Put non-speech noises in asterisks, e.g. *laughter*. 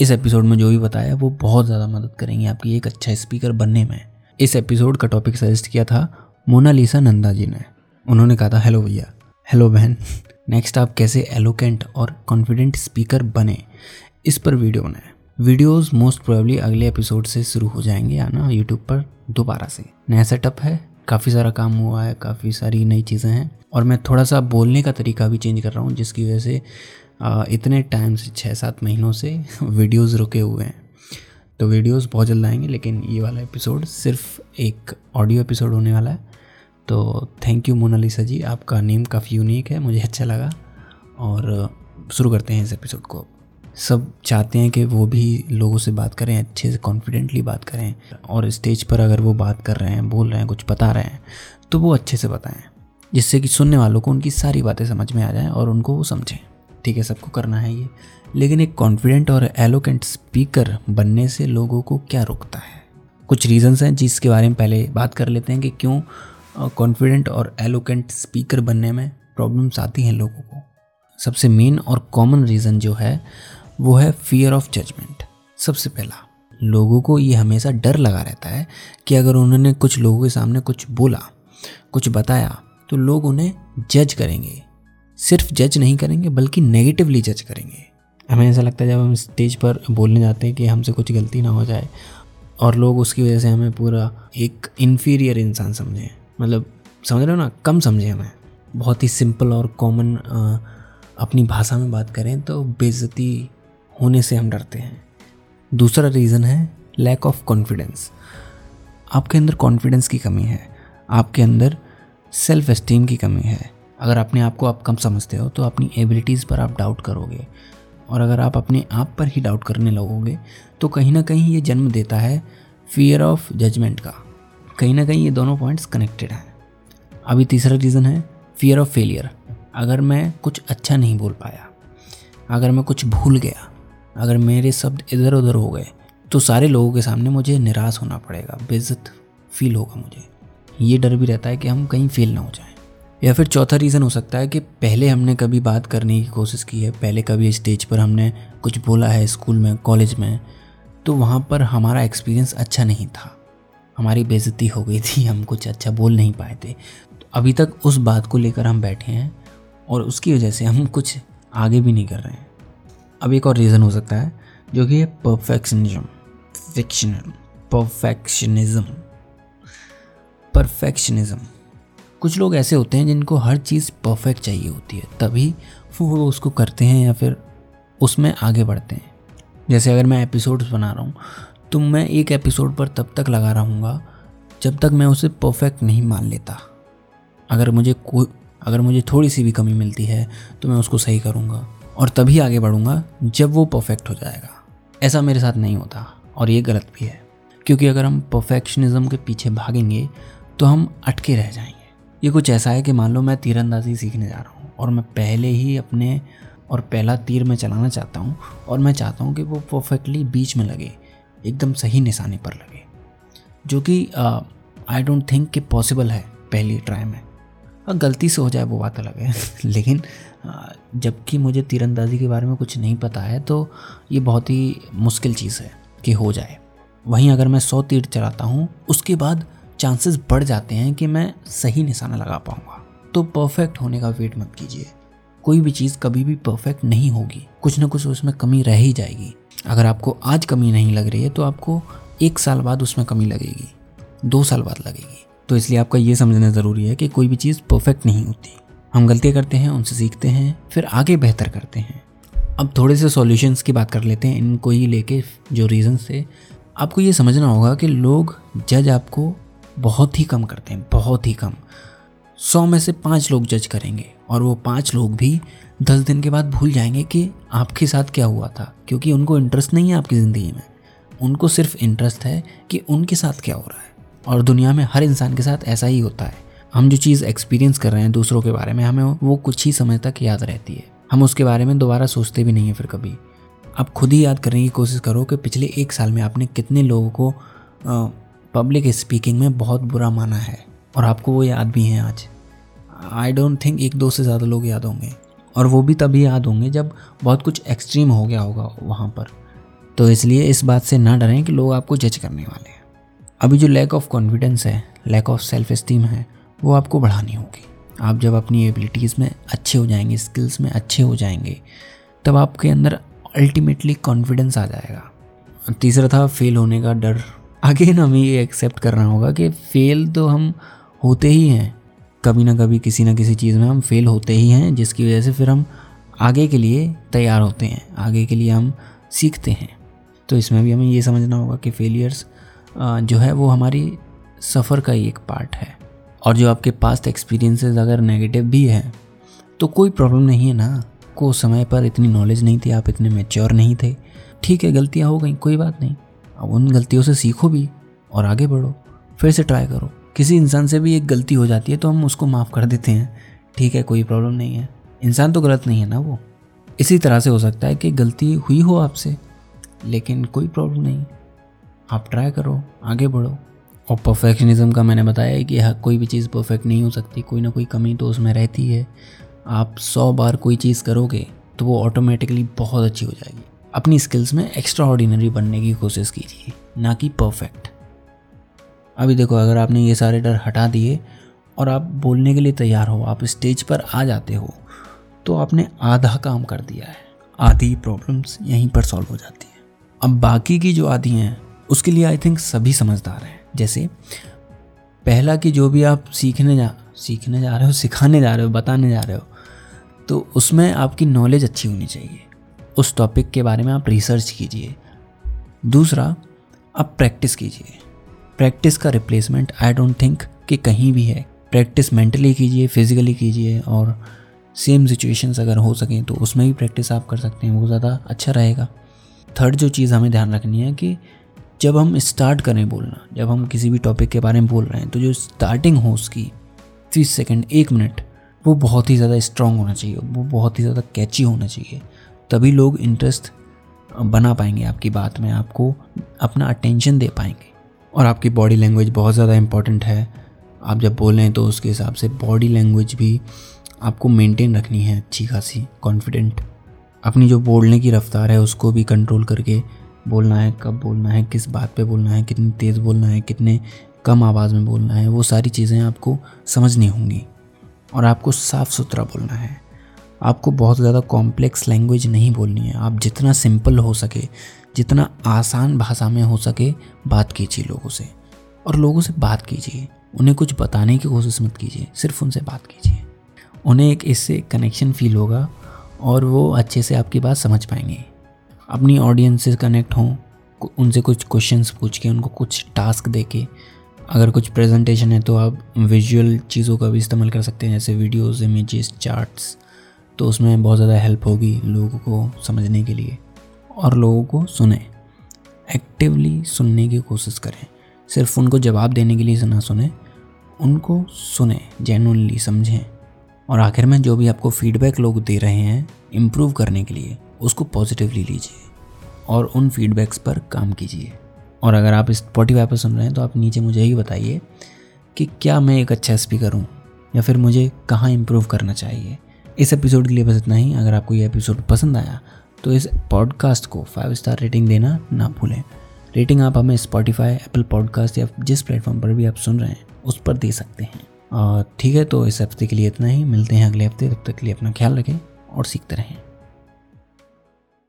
इस एपिसोड में जो भी बताया, वो बहुत ज़्यादा मदद करेंगे आपकी एक अच्छा स्पीकर बनने में। इस एपिसोड का टॉपिक सजेस्ट किया था मोनालिसा नंदा जी ने। उन्होंने कहा था, हेलो भैया, हेलो बहन नेक्स्ट आप कैसे एलोकेंट और कॉन्फिडेंट स्पीकर बने? इस पर वीडियो बनाए वीडियोस मोस्ट प्रोबेबली अगले एपिसोड से शुरू हो जाएँगे आना यूट्यूब पर दोबारा से। नया सेटअप है, काफ़ी सारा काम हुआ है, काफ़ी सारी नई चीज़ें हैं, और मैं थोड़ा सा बोलने का तरीका भी चेंज कर रहा हूँ, जिसकी वजह से इतने टाइम से छः सात महीनों से वीडियोस रुके हुए हैं। तो वीडियोस बहुत जल्द आएँगे, लेकिन ये वाला एपिसोड सिर्फ़ एक ऑडियो एपिसोड होने वाला है। तो थैंक यू मोनालिसा जी। आपका नेम काफ़ी यूनिक है, मुझे अच्छा लगा। और शुरू करते हैं इस एपिसोड को। सब चाहते हैं कि वो भी लोगों से बात करें, अच्छे से कॉन्फिडेंटली बात करें। और स्टेज पर अगर वो बात कर रहे हैं, बोल रहे हैं, कुछ बता रहे हैं तो वो अच्छे से बताएँ, जिससे कि सुनने वालों को उनकी सारी बातें समझ में आ जाएँ और उनको वो समझें। ठीक है, सबको करना है ये। लेकिन एक कॉन्फिडेंट और एलोकेंट स्पीकर बनने से लोगों को क्या रोकता है? कुछ रीजंस हैं जिसके बारे में पहले बात कर लेते हैं कि क्यों कॉन्फिडेंट और एलोकेंट स्पीकर बनने में प्रॉब्लम्स आती हैं लोगों को। सबसे मेन और कॉमन रीज़न जो है, वो है फियर ऑफ़ जजमेंट सबसे पहला, लोगों को ये हमेशा डर लगा रहता है कि अगर उन्होंने कुछ लोगों के सामने कुछ बोला, कुछ बताया तो लोग उन्हें जज करेंगे। सिर्फ़ जज नहीं करेंगे, बल्कि नेगेटिवली जज करेंगे। हमें ऐसा लगता है जब हम स्टेज पर बोलने जाते हैं कि हमसे कुछ गलती ना हो जाए, और लोग उसकी वजह से हमें पूरा एक इन्फीरियर इंसान समझें। मतलब समझ रहे हो ना? कम समझें हमें। बहुत ही सिंपल और कॉमन अपनी भाषा में बात करें तो बेज़ती होने से हम डरते हैं। दूसरा रीज़न है लैक ऑफ़ कॉन्फिडेंस आपके अंदर कॉन्फिडेंस की कमी है। आपके अंदर सेल्फ एस्टीम की कमी है। अगर अपने आप को आप कम समझते हो तो अपनी एबिलिटीज़ पर आप डाउट करोगे। और अगर आप अपने आप पर ही डाउट करने लगोगे तो कहीं ना कहीं ये जन्म देता है फियर ऑफ़ जजमेंट का। कहीं ना कहीं ये दोनों पॉइंट्स कनेक्टेड हैं। अभी तीसरा रीज़न है फियर ऑफ़ फेलियर अगर मैं कुछ अच्छा नहीं बोल पाया, अगर मैं कुछ भूल गया, अगर मेरे शब्द इधर उधर हो गए तो सारे लोगों के सामने मुझे निराश होना पड़ेगा बेज़त फील होगा मुझे। ये डर भी रहता है कि हम कहीं फेल ना हो जाएँ। या फिर चौथा रीज़न हो सकता है कि पहले हमने कभी बात करने की कोशिश की है, पहले कभी स्टेज पर हमने कुछ बोला है स्कूल में कॉलेज में तो वहाँ पर हमारा एक्सपीरियंस अच्छा नहीं था। हमारी बेइज्जती हो गई थी, हम कुछ अच्छा बोल नहीं पाए थे। तो अभी तक उस बात को लेकर हम बैठे हैं और उसकी वजह से हम कुछ आगे भी नहीं कर रहे हैं। अब एक और रीज़न हो सकता है, जो कि परफेक्शनिज्म फिक्शनल परफेक्शनिज्म परफेक्शनिज्म कुछ लोग ऐसे होते हैं जिनको हर चीज़ परफेक्ट चाहिए होती है। तभी वो उसको करते हैं या फिर उसमें आगे बढ़ते हैं। जैसे अगर मैं एपिसोड्स बना रहा हूँ तो मैं एक एपिसोड पर तब तक लगा रहूँगा जब तक मैं उसे परफेक्ट नहीं मान लेता। अगर मुझे कोई, अगर मुझे थोड़ी सी भी कमी मिलती है तो मैं उसको सही करूँगा और तभी आगे बढ़ूँगा जब वो परफेक्ट हो जाएगा। ऐसा मेरे साथ नहीं होता और ये गलत भी है। क्योंकि अगर हम परफेक्शनिज्म के पीछे भागेंगे तो हम अटके रह जाएँगे। ये कुछ ऐसा है कि मान लो मैं तीरंदाजी सीखने जा रहा हूँ और मैं पहले ही अपने और पहला तीर मैं चलाना चाहता हूँ और मैं चाहता हूँ कि वो परफेक्टली बीच में लगे, एकदम सही निशाने पर लगे। जो कि आई डोंट थिंक कि पॉसिबल है पहली ट्राई में। और गलती से हो जाए वो बात अलग है, *laughs* लेकिन जबकि मुझे तीरंदाजी के बारे में कुछ नहीं पता है तो ये बहुत ही मुश्किल चीज़ है कि हो जाए। वहीं अगर मैं सौ तीर चलाता हूँ, उसके बाद चांसेस बढ़ जाते हैं कि मैं सही निशाना लगा पाऊँगा। तो परफेक्ट होने का वेट मत कीजिए। कोई भी चीज़ कभी भी परफेक्ट नहीं होगी। कुछ ना कुछ उसमें कमी रह ही जाएगी। अगर आपको आज कमी नहीं लग रही है तो आपको एक साल बाद उसमें कमी लगेगी। दो साल बाद लगेगी। तो इसलिए आपका ये समझना ज़रूरी है कि कोई भी चीज़ परफेक्ट नहीं होती। हम गलतियाँ करते हैं, उनसे सीखते हैं, फिर आगे बेहतर करते हैं। अब थोड़े से सॉल्यूशंस की बात कर लेते हैं। इनको ही लेके जो रीज़न से आपको ये समझना होगा कि लोग जज आपको बहुत ही कम करते हैं, बहुत ही कम। सौ में से पाँच लोग जज करेंगे और वो पाँच लोग भी दस दिन के बाद भूल जाएँगे कि आपके साथ क्या हुआ था, क्योंकि उनको इंटरेस्ट नहीं है आपकी ज़िंदगी में। उनको सिर्फ़ इंटरेस्ट है कि उनके साथ क्या हो रहा है। और दुनिया में हर इंसान के साथ ऐसा ही होता है। हम जो चीज़ एक्सपीरियंस कर रहे हैं दूसरों के बारे में, हमें वो कुछ ही समय तक याद रहती है। हम उसके बारे में दोबारा सोचते भी नहीं हैं फिर कभी। आप खुद ही याद करने की कोशिश करो कि पिछले एक साल में आपने कितने लोगों को पब्लिक स्पीकिंग में बहुत बुरा माना है, और आपको वो याद भी हैं आज। आई डोंट थिंक एक दो से ज़्यादा लोग याद होंगे, और वो भी तभी याद होंगे जब बहुत कुछ एक्सट्रीम हो गया होगा वहाँ पर। तो इसलिए इस बात से ना डरें कि लोग आपको जज करने वाले हैं। अभी जो लैक ऑफ़ कॉन्फिडेंस है लैक ऑफ़ सेल्फ इस्टीम है, वो आपको बढ़ानी होगी। आप जब अपनी एबिलिटीज़ में अच्छे हो जाएँगे स्किल्स में अच्छे हो जाएँगे, तब आपके अंदर अल्टीमेटली कॉन्फिडेंस आ जाएगा। तीसरा था फेल होने का डर। आगे ना हमें ये एक्सेप्ट करना होगा कि फेल तो हम होते ही हैं। कभी ना कभी, किसी ना किसी चीज़ में हम फेल होते ही हैं, जिसकी वजह से फिर हम आगे के लिए तैयार होते हैं, आगे के लिए हम सीखते हैं। तो इसमें भी हमें ये समझना होगा कि फेलियर्स जो है वो हमारी सफ़र का ही एक पार्ट है। और जो आपके पास्ट एक्सपीरियंसेस अगर नेगेटिव भी हैं तो कोई प्रॉब्लम नहीं है ना। को समय पर इतनी नॉलेज नहीं थी, आप इतने मेच्योर नहीं थे। ठीक है, गलतियाँ हो गई, कोई बात नहीं। अब उन गलतियों से सीखो भी और आगे बढ़ो। फिर से ट्राई करो। किसी इंसान से भी एक गलती हो जाती है तो हम उसको माफ़ कर देते हैं। ठीक है, कोई प्रॉब्लम नहीं है। इंसान तो गलत नहीं है ना वो? इसी तरह से हो सकता है कि गलती हुई हो आपसे, लेकिन कोई प्रॉब्लम नहीं। आप ट्राई करो, आगे बढ़ो। और परफेक्शनिज्म का मैंने बताया कि हाँ कोई भी चीज़ परफेक्ट नहीं हो सकती। कोई ना कोई कमी तो उसमें रहती है। आप सौ बार कोई चीज़ करोगे तो वो ऑटोमेटिकली बहुत अच्छी हो जाएगी। अपनी स्किल्स में एक्स्ट्रा ऑर्डिनरी बनने की कोशिश कीजिए, ना कि परफेक्ट अभी देखो, अगर आपने ये सारे डर हटा दिए और आप बोलने के लिए तैयार हो, आप स्टेज पर आ जाते हो तो आपने आधा काम कर दिया है। आधी प्रॉब्लम्स यहीं पर सॉल्व हो जाती हैं। अब बाकी की जो आधी हैं, उसके लिए आई थिंक सभी समझदार हैं। जैसे, पहला कि जो भी आप सीखने जा सीखने जा रहे हो, सिखाने जा रहे हो, बताने जा रहे हो तो उसमें आपकी नॉलेज अच्छी होनी चाहिए। उस टॉपिक के बारे में आप रिसर्च कीजिए। दूसरा, आप प्रैक्टिस कीजिए। प्रैक्टिस का रिप्लेसमेंट आई डोंट थिंक कि कहीं भी है। प्रैक्टिस मेंटली कीजिए फिजिकली कीजिए और सेम सिचुएशंस अगर हो सकें तो उसमें भी प्रैक्टिस आप कर सकते हैं, वो ज़्यादा अच्छा रहेगा। थर्ड जो चीज़ हमें ध्यान रखनी है कि जब हम स्टार्ट करें बोलना, जब हम किसी भी टॉपिक के बारे में बोल रहे हैं तो जो स्टार्टिंग हो उसकी तीस सेकेंड एक मिनट वो बहुत ही ज़्यादा स्ट्रांग होना चाहिए, वो बहुत ही ज़्यादा कैची होना चाहिए। तभी लोग इंटरेस्ट बना पाएँगे आपकी बात में, आपको अपना अटेंशन दे पाएँगे। और आपकी बॉडी लैंग्वेज बहुत ज़्यादा इंपॉर्टेंट है। आप जब बोल रहे हैं तो उसके हिसाब से बॉडी लैंग्वेज भी आपको मेंटेन रखनी है अच्छी खासी कॉन्फिडेंट अपनी जो बोलने की रफ्तार है उसको भी कंट्रोल करके बोलना है, कब बोलना है, किस बात पे बोलना है, कितनी तेज़ बोलना है, कितने कम आवाज़ में बोलना है, वो सारी चीज़ें आपको समझनी होंगी। और आपको साफ़ सुथरा बोलना है। आपको बहुत ज़्यादा कॉम्प्लेक्स लैंग्वेज नहीं बोलनी है। आप जितना सिंपल हो सके, जितना आसान भाषा में हो सके, बात कीजिए लोगों से। और लोगों से बात कीजिए। उन्हें कुछ बताने की कोशिश मत कीजिए, सिर्फ़ उनसे बात कीजिए। उन्हें एक इससे कनेक्शन फील होगा और वो अच्छे से आपकी बात समझ पाएँगे। अपनी ऑडियंस से कनेक्ट हों उनसे कुछ क्वेश्चंस पूछ के उनको कुछ टास्क दे के अगर कुछ प्रेजेंटेशन है तो आप विजुअल चीज़ों का भी इस्तेमाल कर सकते हैं, जैसे वीडियोस इमेजेस चार्ट्स तो उसमें बहुत ज़्यादा हेल्प होगी लोगों को समझने के लिए और लोगों को सुने। एक्टिवली सुनने की कोशिश करें। सिर्फ़ उनको जवाब देने के लिए ना सुने, उनको सुने जेनुअनली समझें। और आखिर में जो भी आपको फीडबैक लोग दे रहे हैं इम्प्रूव करने के लिए, उसको पॉजिटिवली लीजिए और उन फीडबैक्स पर काम कीजिए। और अगर आप स्पॉटीफाई पर सुन रहे हैं तो आप नीचे मुझे ही बताइए कि क्या मैं एक अच्छा स्पीकर हूँ या फिर मुझे कहाँ इम्प्रूव करना चाहिए। इस एपिसोड के लिए बस इतना ही। अगर आपको यह एपिसोड पसंद आया तो इस पॉडकास्ट को फाइव स्टार रेटिंग देना ना भूलें। रेटिंग आप हमें स्पॉटीफाई एप्पल पॉडकास्ट या जिस प्लेटफॉर्म पर भी आप सुन रहे हैं, उस पर दे सकते हैं। और ठीक है तो इस हफ़्ते के लिए इतना ही। मिलते हैं अगले हफ़्ते। तब तक के लिए अपना ख्याल रखें और सीखते रहें।